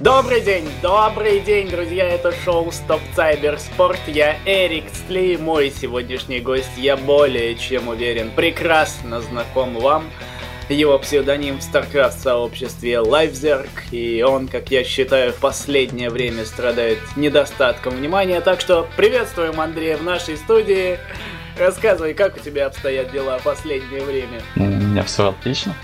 Добрый день, добрый день, друзья, это шоу Стоп Цайберспорт, я Эрик Сли, мой сегодняшний гость, я более чем уверен, прекрасно знаком вам, его псевдоним в StarCraft сообществе Лайфзерк, и он, как я считаю, в последнее время страдает недостатком внимания, так что приветствуем Андрея в нашей студии, рассказывай, как у тебя обстоят дела в последнее время. У меня все отлично,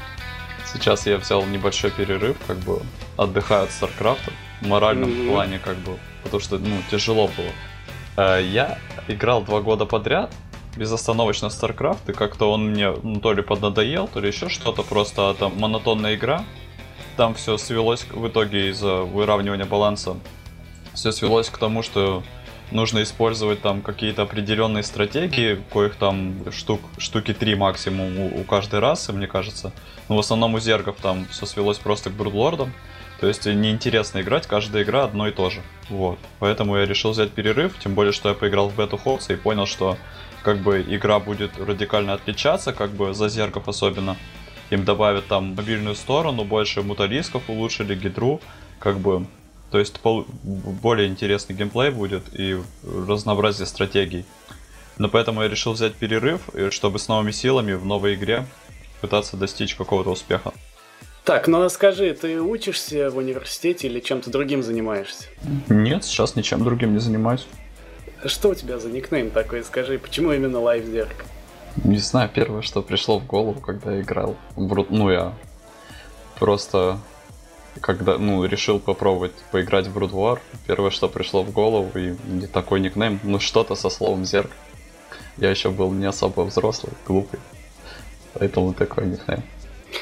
сейчас я взял небольшой перерыв, как бы отдыхаю от Старкрафта в моральном mm-hmm. плане, как бы, потому что, ну, тяжело было. Э, я играл два года подряд безостановочно StarCraft, и как-то он мне ну, то ли поднадоел, то ли еще что-то, просто там монотонная игра. Там все свелось в итоге из-за выравнивания баланса. Все свелось к тому, что нужно использовать там какие-то определенные стратегии, коих там штук, штуки три максимум у, у каждой расы, мне кажется. Но в основном у зергов там все свелось просто к брудлордам. То есть неинтересно играть, каждая игра одно и то же. Вот. Поэтому я решил взять перерыв, тем более, что я поиграл в бету Хокса и понял, что как бы игра будет радикально отличаться, как бы за зергов особенно. Им добавят там мобильную сторону, больше муталисков улучшили, гидру, как бы то есть более интересный геймплей будет и разнообразие стратегий. Но поэтому я решил взять перерыв, чтобы с новыми силами в новой игре пытаться достичь какого-то успеха. Так, ну а скажи, ты учишься в университете или чем-то другим занимаешься? Нет, сейчас ничем другим не занимаюсь. Что у тебя за никнейм такой, скажи, почему именно Лайфзерк? Не знаю, первое, что пришло в голову, когда я играл. Ну, я просто когда, ну, решил попробовать поиграть в War, первое, что пришло в голову, и не такой никнейм, ну, что-то со словом зерк. Я еще был не особо взрослый, глупый, поэтому такой никнейм.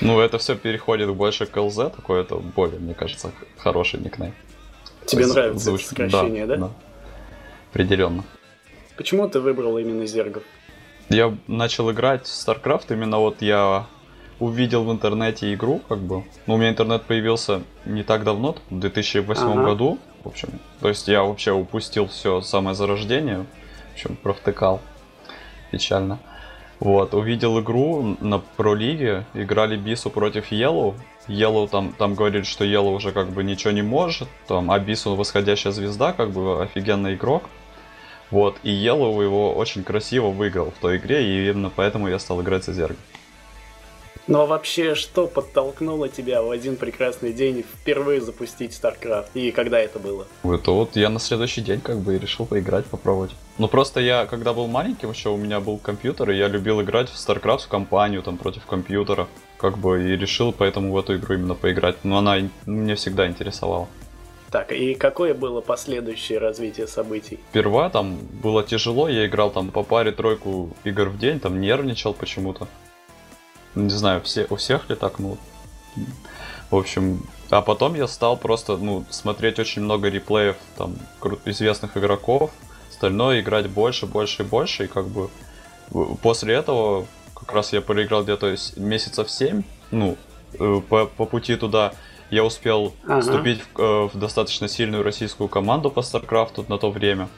Ну, это все переходит больше к ЛЗ, такой это более, мне кажется, хороший никнейм. Тебе нравится звуч... это сокращение, да, да? да? Определенно. Почему ты выбрал именно зергов? Я начал играть в StarCraft, именно вот я увидел в интернете игру, как бы. Ну, у меня интернет появился не так давно, в 2008 ага. году. В общем, то есть я вообще упустил все самое зарождение. В общем, провтыкал. Печально. Вот, увидел игру на Про Лиге, играли Бису против Yellow. Yellow там, там говорит, что Yellow уже как бы ничего не может, там, а Бису восходящая звезда, как бы офигенный игрок. Вот, и Yellow его очень красиво выиграл в той игре, и именно поэтому я стал играть за Зерга. Ну а вообще, что подтолкнуло тебя в один прекрасный день впервые запустить StarCraft? И когда это было? Это вот я на следующий день как бы и решил поиграть, попробовать. Ну просто я, когда был маленьким еще, у меня был компьютер, и я любил играть в StarCraft в компанию, там, против компьютера. Как бы и решил поэтому в эту игру именно поиграть. Но она мне всегда интересовала. Так, и какое было последующее развитие событий? Сперва там было тяжело, я играл там по паре тройку игр в день, там нервничал почему-то. Не знаю, все, у всех ли так, ну... В общем, а потом я стал просто, ну, смотреть очень много реплеев, там, известных игроков, остальное играть больше, больше и больше, и как бы после этого как раз я проиграл где-то месяцев 7, ну, э, по, по пути туда я успел ага. вступить в, э, в достаточно сильную российскую команду по StarCraft на то время.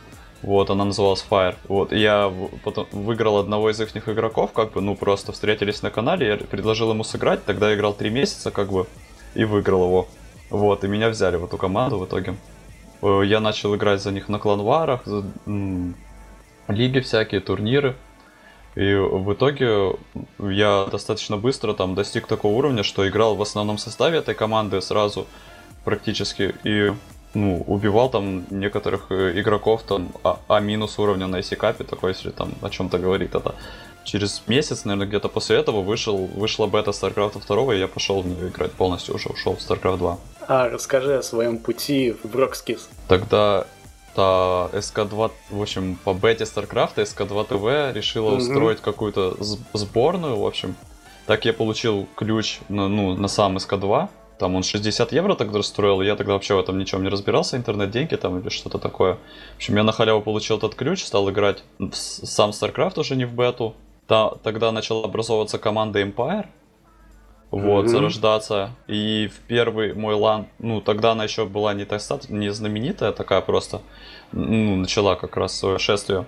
Вот, она называлась Fire. Вот, я потом выиграл одного из их игроков, как бы, ну, просто встретились на канале, я предложил ему сыграть, тогда играл три месяца, как бы, и выиграл его. Вот, и меня взяли в эту команду в итоге. Э, я начал играть за них на кланварах, за, лиги всякие, турниры. И в итоге я достаточно быстро там достиг такого уровня, что играл в основном составе этой команды сразу практически. И ну, убивал там некоторых э, игроков там А, а минус уровня на IC такой, если там о чем-то говорит это. Через месяц, наверное, где-то после этого вышел, вышла бета StarCraft 2, и я пошел в нее играть полностью, уже ушел в StarCraft 2. А, расскажи о своем пути в Брокскис. Тогда та СК2, в общем, по бете StarCraft СК2 ТВ решила угу. устроить какую-то сборную, в общем. Так я получил ключ на, ну, на сам СК2, там он 60 евро тогда строил, я тогда вообще в этом ничем не разбирался, интернет-деньги там или что-то такое. В общем, я на халяву получил этот ключ, стал играть в сам StarCraft уже не в бету. Та, тогда начала образовываться команда Empire, вот, mm-hmm. зарождаться. И в первый мой LAN, ну, тогда она еще была не, так, не знаменитая, такая просто, ну, начала как раз свое шествие.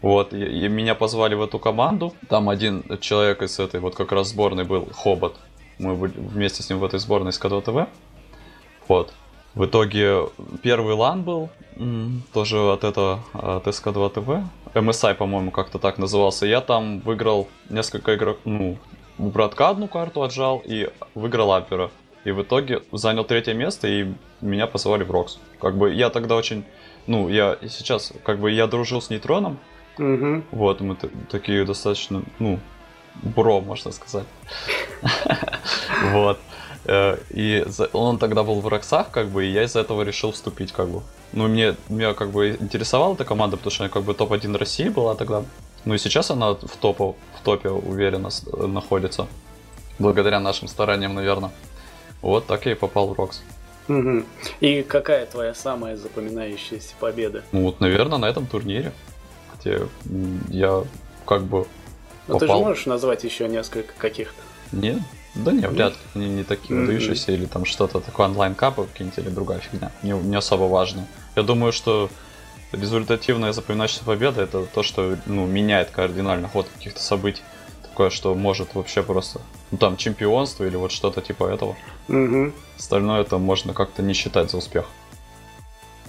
Вот, и, и меня позвали в эту команду. Там один человек из этой вот как раз сборной был, Хобот мы вместе с ним в этой сборной с КДО ТВ. Вот. В итоге первый LAN был, тоже от этого, от SC2TV. MSI, по-моему, как-то так назывался. Я там выиграл несколько игроков, ну, у братка одну карту отжал и выиграл Апера. И в итоге занял третье место, и меня позвали в Рокс. Как бы я тогда очень... Ну, я сейчас, как бы я дружил с Нейтроном. Угу. Вот, мы такие достаточно, ну, бро, можно сказать. Вот. Э, и он тогда был в Роксах, как бы, и я из-за этого решил вступить, как бы. Ну, мне, меня как бы интересовала эта команда, потому что она как бы топ-1 России была тогда. Ну и сейчас она в, топу, в топе уверенно находится. Благодаря нашим стараниям, наверное. Вот так я и попал в Рокс. Угу. И какая твоя самая запоминающаяся победа? Ну вот, наверное, на этом турнире, где я как бы Но попал... ты же можешь назвать еще несколько каких-то? Нет, да не, вряд ли. Не, не такие mm-hmm. выдающиеся или там что-то такое онлайн-капы какие-нибудь или другая фигня. Не, не особо важно. Я думаю, что результативная запоминающаяся победа это то, что ну, меняет кардинально ход каких-то событий. Такое, что может вообще просто, ну там, чемпионство или вот что-то типа этого. Угу. Остальное это можно как-то не считать за успех.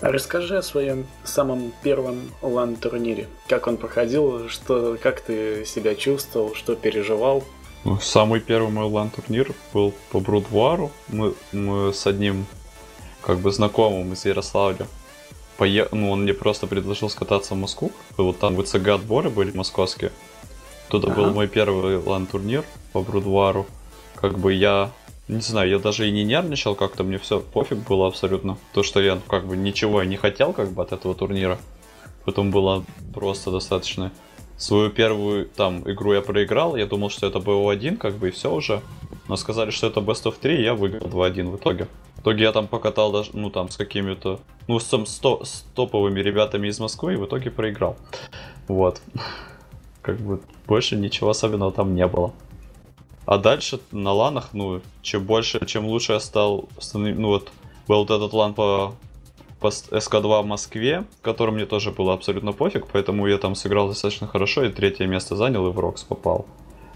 Расскажи о своем самом первом лан-турнире. Как он проходил, что, как ты себя чувствовал, что переживал? Ну, самый первый мой лан-турнир был по Брудвару. Мы, мы с одним как бы знакомым из Ярославля пое... ну, он мне просто предложил скататься в Москву. Вот там в ВЦГ отборы были московские. Туда ага. был мой первый лан-турнир по Брудвару. Как бы я, не знаю, я даже и не нервничал, как-то мне все пофиг было абсолютно. То, что я как бы ничего не хотел как бы от этого турнира. Потом было просто достаточно. Свою первую там игру я проиграл, я думал, что это БО-1, как бы и все уже. Но сказали, что это Best of 3, и я выиграл 2-1 в итоге. В итоге я там покатал даже, ну там с какими-то, ну с, с, с топовыми ребятами из Москвы и в итоге проиграл. Вот. Как бы больше ничего особенного там не было. А дальше на LAN ах, ну, чем больше, чем лучше я стал, ну вот, был вот этот LAN по, по SC2 в Москве, который мне тоже было абсолютно пофиг, поэтому я там сыграл достаточно хорошо и третье место занял и в RoX попал.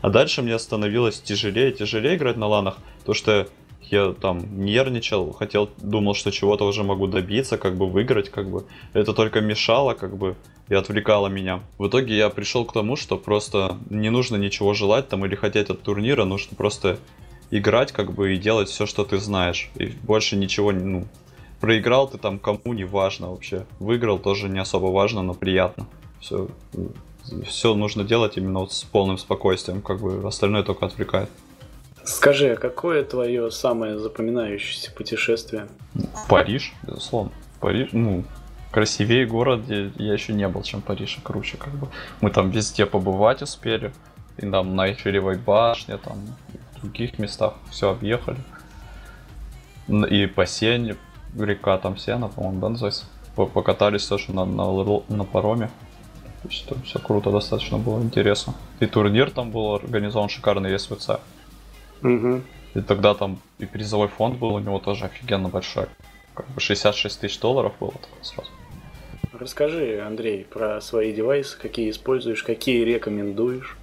А дальше мне становилось тяжелее и тяжелее играть на ланах, то что я там нервничал, хотел, думал, что чего-то уже могу добиться, как бы выиграть, как бы. Это только мешало, как бы, и отвлекало меня. В итоге я пришел к тому, что просто не нужно ничего желать там или хотеть от турнира, нужно просто играть, как бы, и делать все, что ты знаешь. И больше ничего, ну, проиграл ты там кому, не важно вообще. Выиграл тоже не особо важно, но приятно. Все, все нужно делать именно вот с полным спокойствием, как бы остальное только отвлекает. Скажи, а какое твое самое запоминающееся путешествие? Париж, безусловно. Париж, ну, красивее город я еще не был, чем Париж и круче, как бы. Мы там везде побывать успели. И там на Эйфелевой башне, там, в других местах все объехали. И Сене, река там Сена, по-моему, да, называется. Покатались тоже на, на, на пароме. То есть там все круто, достаточно было интересно. И турнир там был организован шикарный СВЦ. Угу. И тогда там и призовой фонд был у него тоже офигенно большой. Как бы 66 тысяч долларов было тогда сразу. Расскажи, Андрей, про свои девайсы, какие используешь, какие рекомендуешь.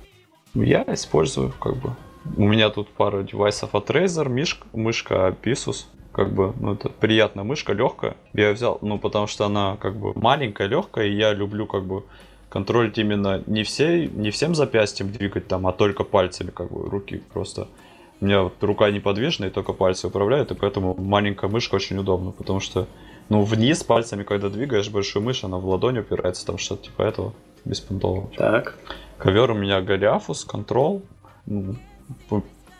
Я использую, как бы. У меня тут пара девайсов от Razer, мишка, мышка Asus. Как бы, ну, это приятная мышка, легкая. Я взял, ну, потому что она, как бы, маленькая, легкая, и я люблю, как бы, контролить именно не, всей, не всем запястьем двигать там, а только пальцами, как бы, руки просто у меня вот рука неподвижная, и только пальцы управляют, и поэтому маленькая мышка очень удобна, потому что, ну, вниз пальцами, когда двигаешь большую мышь, она в ладонь упирается, там что-то типа этого, беспонтово. Так. Ковер у меня Голиафус, Control, ну,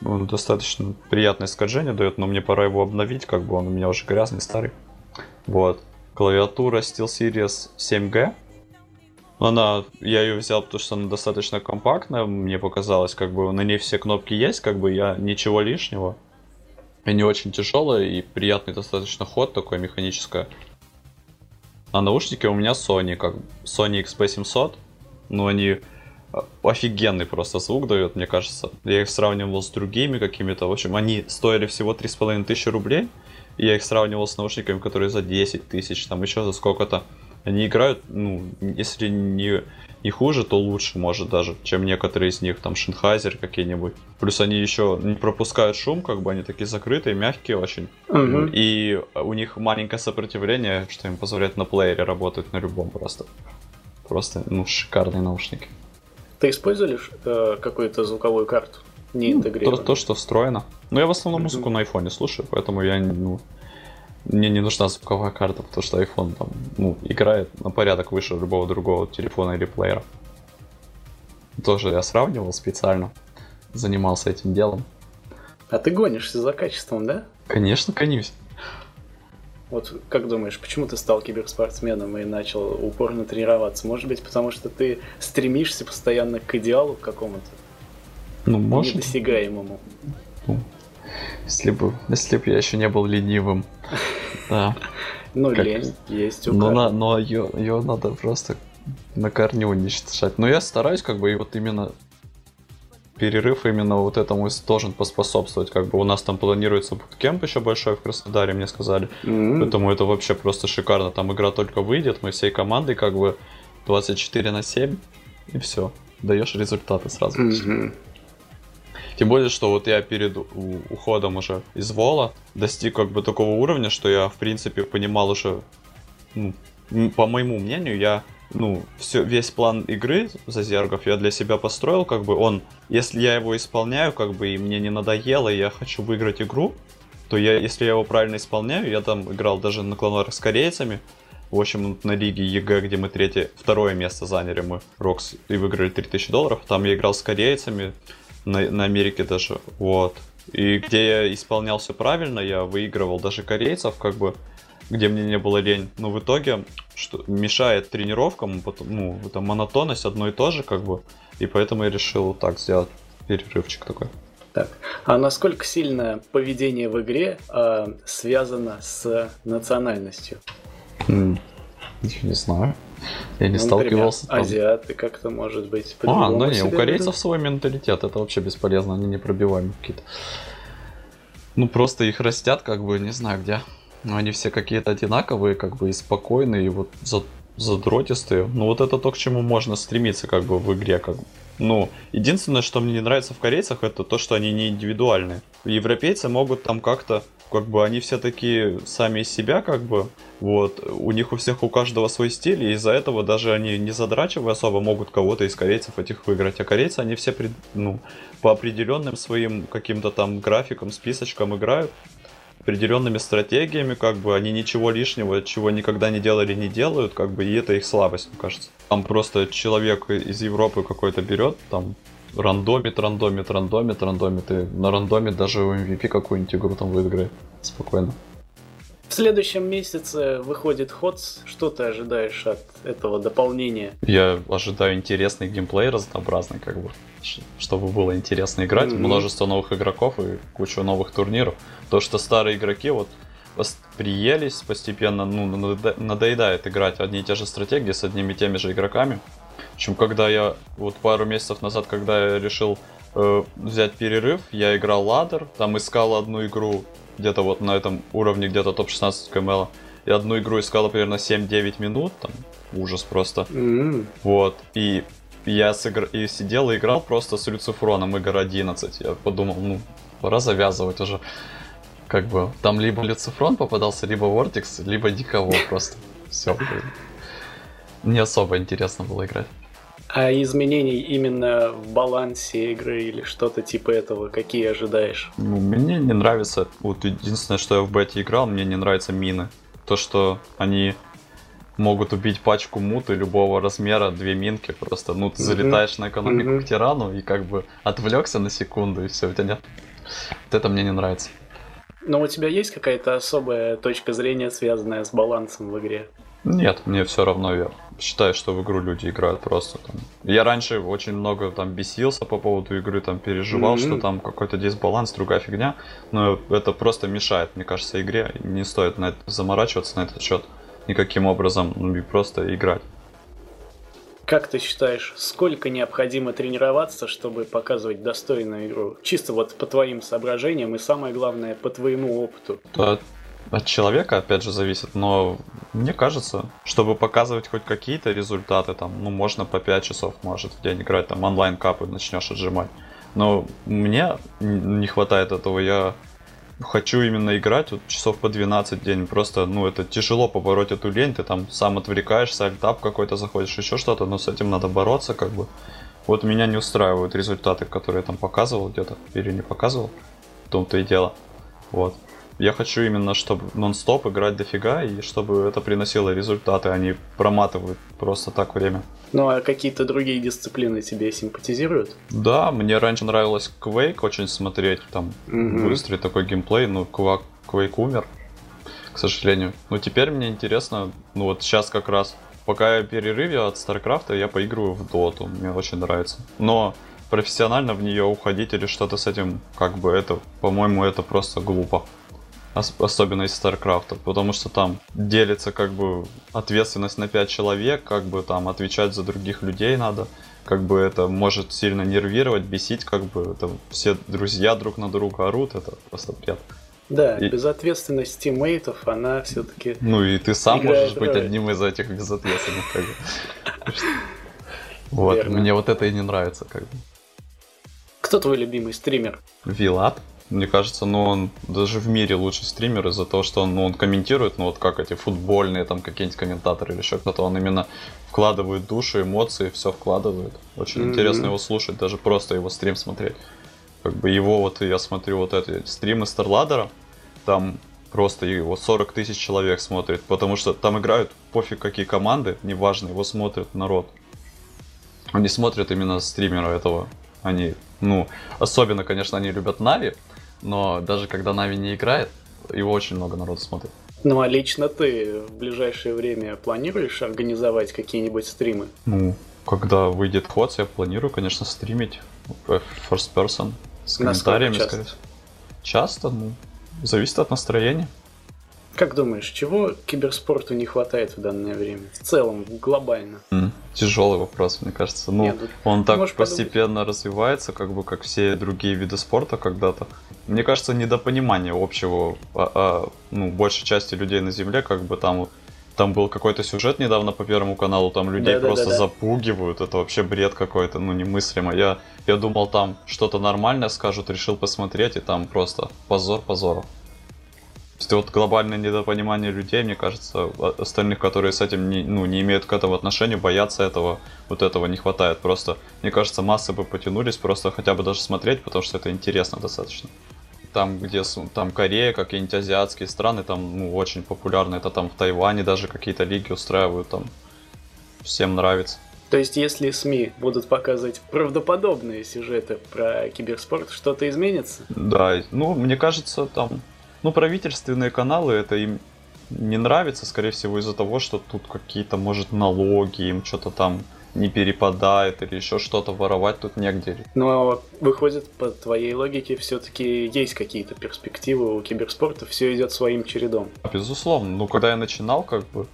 он достаточно приятное скольжение дает, но мне пора его обновить, как бы он у меня уже грязный, старый. Вот. Клавиатура SteelSeries 7G, она, я ее взял, потому что она достаточно компактная, мне показалось, как бы на ней все кнопки есть, как бы я ничего лишнего. И не очень тяжелая, и приятный достаточно ход такой механическая. А наушники у меня Sony, как Sony XP700. Ну, они а, офигенный просто звук дают, мне кажется. Я их сравнивал с другими какими-то. В общем, они стоили всего 3,5 тысячи рублей. И я их сравнивал с наушниками, которые за 10 тысяч, там еще за сколько-то. Они играют, ну, если не, не хуже, то лучше, может, даже, чем некоторые из них, там, Шинхайзер какие-нибудь. Плюс они еще не пропускают шум, как бы они такие закрытые, мягкие очень. Мгм. И у них маленькое сопротивление, что им позволяет на плеере работать на любом просто. Просто, ну, шикарные наушники. Ты используешь э, какую-то звуковую карту? Не Ну? То, то, что встроено. Но я в основном музыку на айфоне слушаю, поэтому я, ну, мне не нужна звуковая карта, потому что iPhone там, ну, играет на порядок выше любого другого телефона или плеера. Тоже я сравнивал специально, занимался этим делом. А ты гонишься за качеством, да? Конечно, конюсь. Вот как думаешь, почему ты стал киберспортсменом и начал упорно тренироваться? Может быть, потому что ты стремишься постоянно к идеалу какому-то Ну, может, недосягаемому? Если бы, если бы я еще не был ленивым. Да. Ну, Как- лень есть у Но, каждого. на, но ее, ее надо просто на корню уничтожать. Но я стараюсь, как бы, и вот именно перерыв именно вот этому должен поспособствовать. Как бы у нас там планируется буткемп еще большой в Краснодаре, мне сказали. М, Поэтому это вообще просто шикарно. Там игра только выйдет, мы всей командой как бы 24 на 7, и все. Даешь результаты сразу. мгм. Тем более, что вот я перед уходом уже из Вола достиг как бы такого уровня, что я, в принципе, понимал уже, ну, по моему мнению, я, ну, все, весь план игры за Зергов я для себя построил, как бы он, если я его исполняю, как бы, и мне не надоело, и я хочу выиграть игру, то я, если я его правильно исполняю, я там играл даже на кланварах с корейцами, в общем, на лиге ЕГЭ, где мы третье, второе место заняли мы, RoX, и выиграли 3000 долларов, там я играл с корейцами, на, на Америке даже, вот. И где я исполнял все правильно, я выигрывал даже корейцев, как бы, где мне не было лень. Но в итоге, что мешает тренировкам, потом, ну, это монотонность одно и то же, как бы. И поэтому я решил так сделать перерывчик такой. Так, а насколько сильно поведение в игре а, связано с национальностью? М, ничего не знаю. Я не Ну, сталкивался например, азиаты как-то, может быть, А, ну не, у корейцев ведут? свой менталитет, это вообще бесполезно, они непробиваемые какие-то. Ну просто их растят, как бы, не знаю где. Но они все какие-то одинаковые, как бы, и спокойные, и вот за- задротистые. Ну вот это то, к чему можно стремиться, как бы, в игре, как бы. Ну, единственное, что мне не нравится в корейцах, это то, что они не индивидуальные. Европейцы могут там как-то, как бы, они все такие сами из себя, как бы, вот, у них у всех у каждого свой стиль, и из-за этого даже они не задрачивая особо могут кого-то из корейцев этих выиграть. А корейцы, они все, пред- ну, по определенным своим каким-то там графикам, списочкам играют, определенными стратегиями, как бы они ничего лишнего, чего никогда не делали, не делают, как бы, и это их слабость, мне кажется. Там просто человек из Европы какой-то берет, там, рандомит, рандомит, рандомит, рандомит, и на рандоме даже у MVP какую-нибудь игру там выиграет спокойно. В следующем месяце выходит Ходс. Что ты ожидаешь от этого дополнения? Я ожидаю интересный геймплей разнообразный, как бы, чтобы было интересно играть, Мгм. множество новых игроков и кучу новых турниров. То, что старые игроки вот приелись постепенно, ну, надо- надоедает играть одни и те же стратегии с одними и теми же игроками. Общем, когда я, вот пару месяцев назад, когда я решил э, взять перерыв, я играл ладер, там искал одну игру где-то вот на этом уровне, где-то топ-16 КМЛ. И одну игру искала примерно 7-9 минут, там, ужас просто. М, Вот, и я сыгр... и сидел и играл просто с Люцифроном игр 11. Я подумал, ну, пора завязывать уже. Как бы, там либо Люцифрон попадался, либо Вортикс, либо Диково просто. Все. Не особо интересно было играть. А изменений именно в балансе игры или что-то типа этого, какие ожидаешь? Ну, мне не нравится, вот единственное, что я в бете играл, мне не нравятся мины. То, что они могут убить пачку муты любого размера, две минки просто. Ну, ты залетаешь на экономику к тирану и как бы отвлекся на секунду, и все, у тебя нет. Вот это мне не нравится. Но у тебя есть какая-то особая точка зрения, связанная с балансом в игре? Нет, мне все равно, я считаю, что в игру люди играют просто там. Я раньше очень много там бесился по поводу игры, там переживал, Мгм. что там какой-то дисбаланс, другая фигня, но это просто мешает, мне кажется, игре, не стоит на это заморачиваться на этот счет никаким образом, ну и просто играть. Как ты считаешь, сколько необходимо тренироваться, чтобы показывать достойную игру? Чисто вот по твоим соображениям и самое главное по твоему опыту. Это от человека, опять же, зависит, но Мне кажется, чтобы показывать хоть какие-то результаты, там, ну, можно по 5 часов, может, в день играть, там, онлайн-капы начнешь отжимать. Но мне не хватает этого, я хочу именно играть вот часов по 12 в день. Просто, ну, это тяжело побороть эту лень, ты там сам отвлекаешься, альтап какой-то заходишь, еще что-то, но с этим надо бороться, как бы. Вот меня не устраивают результаты, которые я там показывал где-то или не показывал. В том-то и дело. Вот. Я хочу именно, чтобы нон-стоп играть дофига, и чтобы это приносило результаты, а не проматывают просто так время. Ну а какие-то другие дисциплины тебе симпатизируют? Да, мне раньше нравилось Quake очень смотреть, там угу. быстрый такой геймплей, но Quake умер, к сожалению. Но теперь мне интересно, ну вот сейчас как раз, пока я перерыве от StarCraft, я поигрываю в Dota, мне очень нравится. Но профессионально в нее уходить или что-то с этим, как бы это, по-моему, это просто глупо особенно из StarCraft, потому что там делится как бы ответственность на 5 человек, как бы там отвечать за других людей надо, как бы это может сильно нервировать, бесить, как бы это все друзья друг на друга орут, это просто бред. Да, и... безответственность тиммейтов, она все-таки. Ну и ты сам можешь роль. быть одним из этих безответственных, как бы. Вот, мне вот это и не нравится, как бы. Кто твой любимый стример? Вилат. Мне кажется, ну он даже в мире лучший стример из-за того, что он, ну, он комментирует, ну вот как эти футбольные там какие-нибудь комментаторы или еще кто-то, он именно вкладывает душу, эмоции, все вкладывает. Очень mm-hmm. интересно его слушать, даже просто его стрим смотреть. Как бы его вот, я смотрю вот эти стримы Старладера, там просто его 40 тысяч человек смотрит, потому что там играют пофиг какие команды, неважно, его смотрит народ. Они смотрят именно стримера этого. Они, ну, особенно, конечно, они любят Нави, но даже когда Нави не играет, его очень много народу смотрит. Ну а лично ты в ближайшее время планируешь организовать какие-нибудь стримы? Ну, когда выйдет ход, я планирую, конечно, стримить first person с комментариями, скорее. Часто, ну, зависит от настроения. Как думаешь, чего киберспорту не хватает в данное время? В целом, глобально. Mm, тяжелый вопрос, мне кажется. Ну, Нет, он так постепенно подумать. развивается, как бы как все другие виды спорта когда-то. Мне кажется, недопонимание общего, а, а, ну, большей части людей на Земле, как бы там там был какой-то сюжет недавно по Первому каналу, там людей да, просто да, да, запугивают, это вообще бред какой-то, ну немыслимо. Я, я думал, там что-то нормальное скажут, решил посмотреть, и там просто позор позоров есть вот глобальное недопонимание людей, мне кажется, остальных, которые с этим не, ну, не имеют к этому отношения, боятся этого, вот этого не хватает. Просто, мне кажется, массы бы потянулись просто хотя бы даже смотреть, потому что это интересно достаточно. Там, где там Корея, какие-нибудь азиатские страны, там ну, очень популярно, это там в Тайване даже какие-то лиги устраивают, там всем нравится. То есть, если СМИ будут показывать правдоподобные сюжеты про киберспорт, что-то изменится? Да, ну, мне кажется, там ну, правительственные каналы, это им не нравится, скорее всего, из-за того, что тут какие-то, может, налоги, им что-то там не перепадает или еще что-то воровать тут негде. Но выходит, по твоей логике, все-таки есть какие-то перспективы у киберспорта, все идет своим чередом. Безусловно. Ну, когда я начинал, как бы,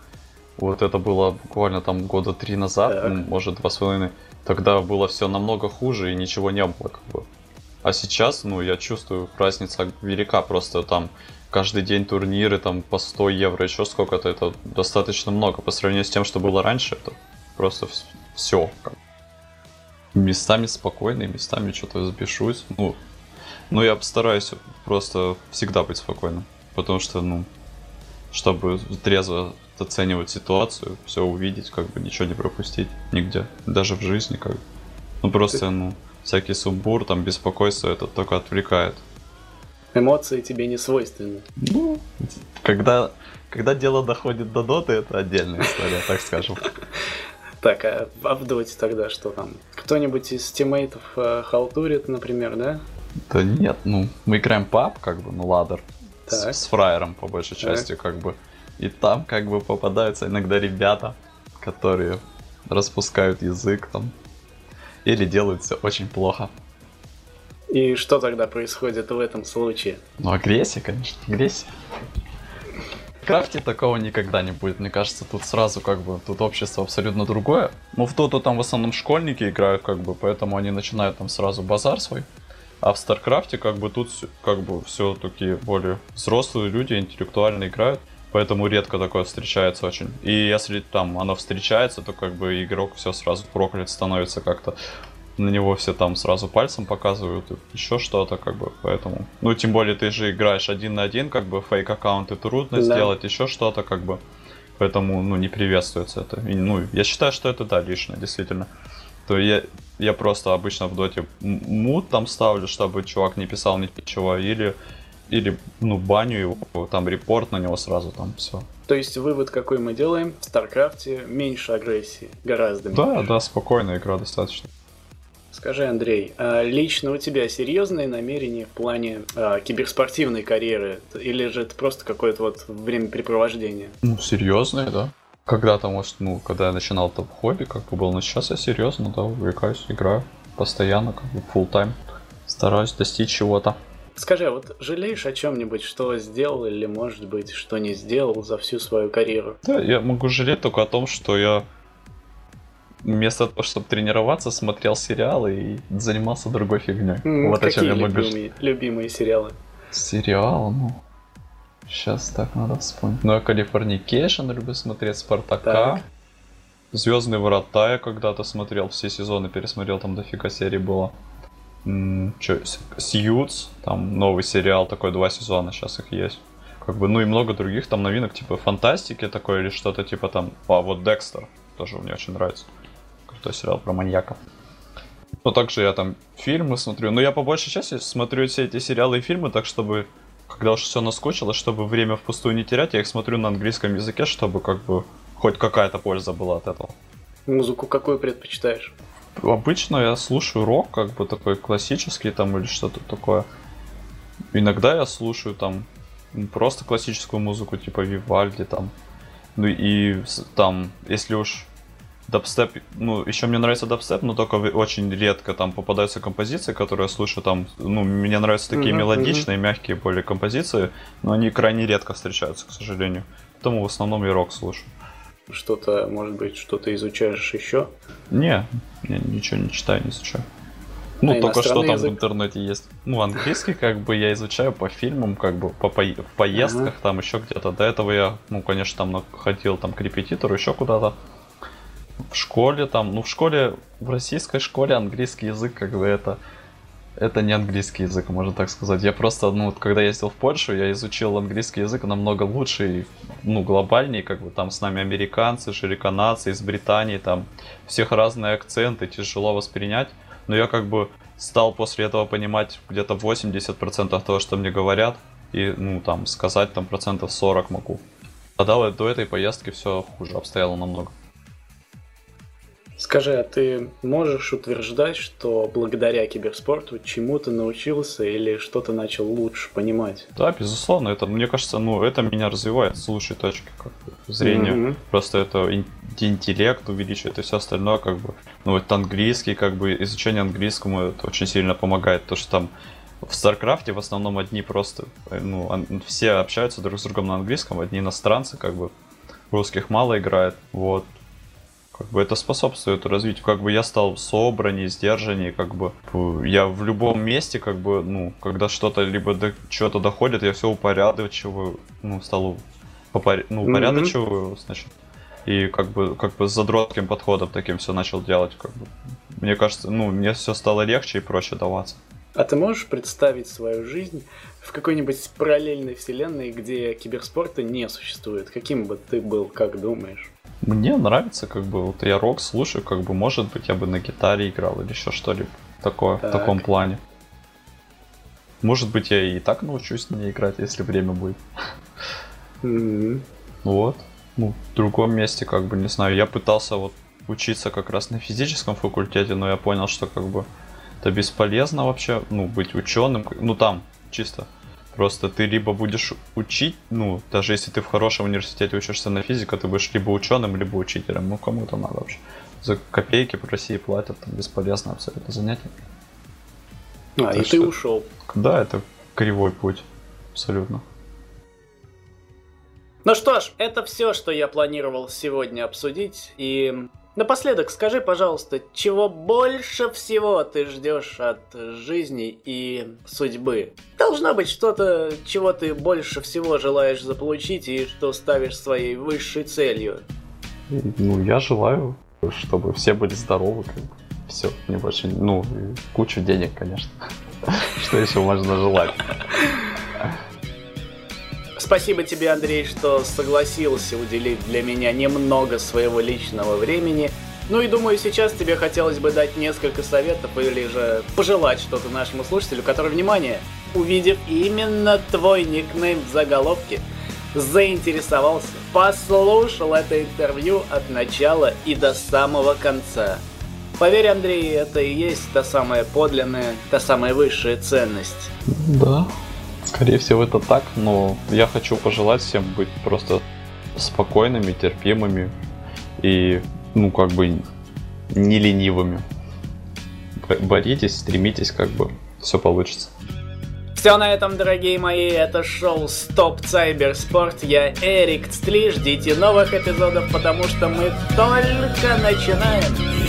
вот это было буквально там года три назад, так. может, два с половиной, тогда было все намного хуже и ничего не было, как бы. А сейчас, ну, я чувствую, разница велика, просто там каждый день турниры, там по 100 евро, еще сколько-то, это достаточно много по сравнению с тем, что было раньше, это просто все. Местами спокойно, местами что-то взбешусь. Ну, ну, я постараюсь просто всегда быть спокойным, потому что, ну, чтобы трезво оценивать ситуацию, все увидеть, как бы ничего не пропустить нигде, даже в жизни, как бы. Ну, просто, ну, всякий сумбур, там беспокойство, это только отвлекает. Эмоции тебе не свойственны. Ну, когда, когда дело доходит до доты, это отдельная история, так скажем. Так, а, в доте тогда что там? Кто-нибудь из тиммейтов э, халтурит, например, да? Да нет, ну, мы играем пап, как бы, ну, ладер. С, с фраером, по большей части, так. как бы. И там, как бы, попадаются иногда ребята, которые распускают язык, там, или делают все очень плохо. И что тогда происходит в этом случае? Ну, агрессия, конечно, агрессия. В крафте такого никогда не будет. Мне кажется, тут сразу как бы, тут общество абсолютно другое. Ну, в Доту там в основном школьники играют, как бы, поэтому они начинают там сразу базар свой. А в Старкрафте как бы тут как бы все такие более взрослые люди, интеллектуально играют. Поэтому редко такое встречается очень. И если там оно встречается, то как бы игрок все сразу проклят становится как-то. На него все там сразу пальцем показывают, еще что-то, как бы, поэтому. Ну, тем более ты же играешь один на один, как бы фейк аккаунты трудно да. сделать, еще что-то, как бы. Поэтому, ну, не приветствуется это. И, ну, я считаю, что это, да, лишнее, действительно. То я, я просто обычно в доте мут там ставлю, чтобы чувак не писал ничего, или или, ну, баню его, там, report на него сразу, там, все. То есть вывод какой мы делаем? В Старкрафте меньше агрессии, гораздо меньше. Да, да, спокойная игра достаточно. Скажи, Андрей, а лично у тебя серьезные намерения в плане а, киберспортивной карьеры? Или же это просто какое-то вот времяпрепровождение? Ну, серьезные, да. Когда-то, может, ну, когда я начинал в хобби, как бы было, но сейчас я серьезно, да, увлекаюсь, играю постоянно, как бы full time стараюсь достичь чего-то. Скажи, а вот жалеешь о чем-нибудь, что сделал или, может быть, что не сделал за всю свою карьеру? Да, я могу жалеть только о том, что я вместо того, чтобы тренироваться, смотрел сериалы и занимался другой фигней. Mm, вот о чем я могу любимые, любимые сериалы? Сериал, ну... Сейчас так надо вспомнить. Ну, я Californication люблю смотреть, Спартака. Звездные врата я когда-то смотрел, все сезоны пересмотрел, там дофига серий было. Че, Сьюз, там новый сериал, такой два сезона, сейчас их есть. Как бы, ну и много других там новинок, типа фантастики такой или что-то типа там. А вот Декстер тоже мне очень нравится. Крутой сериал про маньяков. Ну, также я там фильмы смотрю. Но я по большей части смотрю все эти сериалы и фильмы так, чтобы, когда уж все наскучило, чтобы время впустую не терять, я их смотрю на английском языке, чтобы как бы хоть какая-то польза была от этого. Музыку какую предпочитаешь? Обычно я слушаю рок, как бы такой классический там или что-то такое. Иногда я слушаю там просто классическую музыку, типа Вивальди там. Ну и там, если уж дабстеп, ну, еще мне нравится дабстеп, но только очень редко там попадаются композиции, которые я слушаю там, ну, мне нравятся такие uh-huh, мелодичные, мягкие более композиции, но они крайне редко встречаются, к сожалению. Поэтому в основном я рок слушаю. Что-то, может быть, что-то изучаешь еще? Не, я ничего не читаю, не изучаю. Ну, а только что там язык? в интернете есть. Ну, английский, как бы, я изучаю по фильмам, как бы, по, по в поездках, ага. там еще где-то. До этого я, ну, конечно, там ходил там к репетитору, еще куда-то. В школе там, ну, в школе, в российской школе английский язык, как бы, это это не английский язык, можно так сказать. Я просто, ну, вот, когда ездил в Польшу, я изучил английский язык намного лучше и, ну, глобальнее, как бы там с нами американцы, шириканцы из Британии, там, всех разные акценты, тяжело воспринять. Но я как бы стал после этого понимать где-то 80% того, что мне говорят, и, ну, там, сказать там процентов 40 могу. А до этой поездки все хуже обстояло намного. Скажи, а ты можешь утверждать, что благодаря киберспорту чему-то научился или что-то начал лучше понимать? Да, безусловно, это, мне кажется, ну, это меня развивает с лучшей точки как бы, зрения. Mm-hmm. Просто это интеллект увеличивает и все остальное, как бы, ну, вот английский, как бы, изучение английскому это очень сильно помогает, то, что там в Старкрафте в основном одни просто, ну, все общаются друг с другом на английском, одни иностранцы, как бы, русских мало играет, вот, как бы это способствует развитию. Как бы я стал собраннее, сдержаннее, как бы я в любом месте, как бы, ну, когда что-то либо до чего-то доходит, я все упорядочиваю, ну, стал попор... ну, упорядочиваю, mm-hmm. значит, и как бы, как бы с задротким подходом таким все начал делать, как бы. Мне кажется, ну, мне все стало легче и проще даваться. А ты можешь представить свою жизнь в какой-нибудь параллельной вселенной, где киберспорта не существует? Каким бы ты был, как думаешь? Мне нравится, как бы, вот я рок слушаю, как бы, может быть, я бы на гитаре играл или еще что-либо такое, так. в таком плане. Может быть, я и так научусь на ней играть, если время будет. Mm-hmm. Вот. Ну, в другом месте, как бы, не знаю, я пытался вот учиться как раз на физическом факультете, но я понял, что как бы это бесполезно вообще, ну, быть ученым, ну, там, чисто Просто ты либо будешь учить, ну, даже если ты в хорошем университете учишься на физику, ты будешь либо ученым, либо учителем. Ну, кому-то надо вообще. За копейки по России платят, там бесполезно абсолютно занятие. А, так и что... ты ушел. Да, это кривой путь. Абсолютно. Ну что ж, это все, что я планировал сегодня обсудить. И Напоследок скажи, пожалуйста, чего больше всего ты ждешь от жизни и судьбы? Должно быть что-то, чего ты больше всего желаешь заполучить и что ставишь своей высшей целью. Ну, я желаю, чтобы все были здоровы, как бы. Все, не больше, ну, кучу денег, конечно. Что еще можно желать? Спасибо тебе, Андрей, что согласился уделить для меня немного своего личного времени. Ну и думаю, сейчас тебе хотелось бы дать несколько советов или же пожелать что-то нашему слушателю, который, внимание, увидев именно твой никнейм в заголовке, заинтересовался, послушал это интервью от начала и до самого конца. Поверь, Андрей, это и есть та самая подлинная, та самая высшая ценность. Да, Скорее всего, это так, но я хочу пожелать всем быть просто спокойными, терпимыми и, ну, как бы, не ленивыми. Боритесь, стремитесь, как бы, все получится. Все на этом, дорогие мои, это шоу Стоп Cybersport. Я Эрик Цтли, ждите новых эпизодов, потому что мы только начинаем.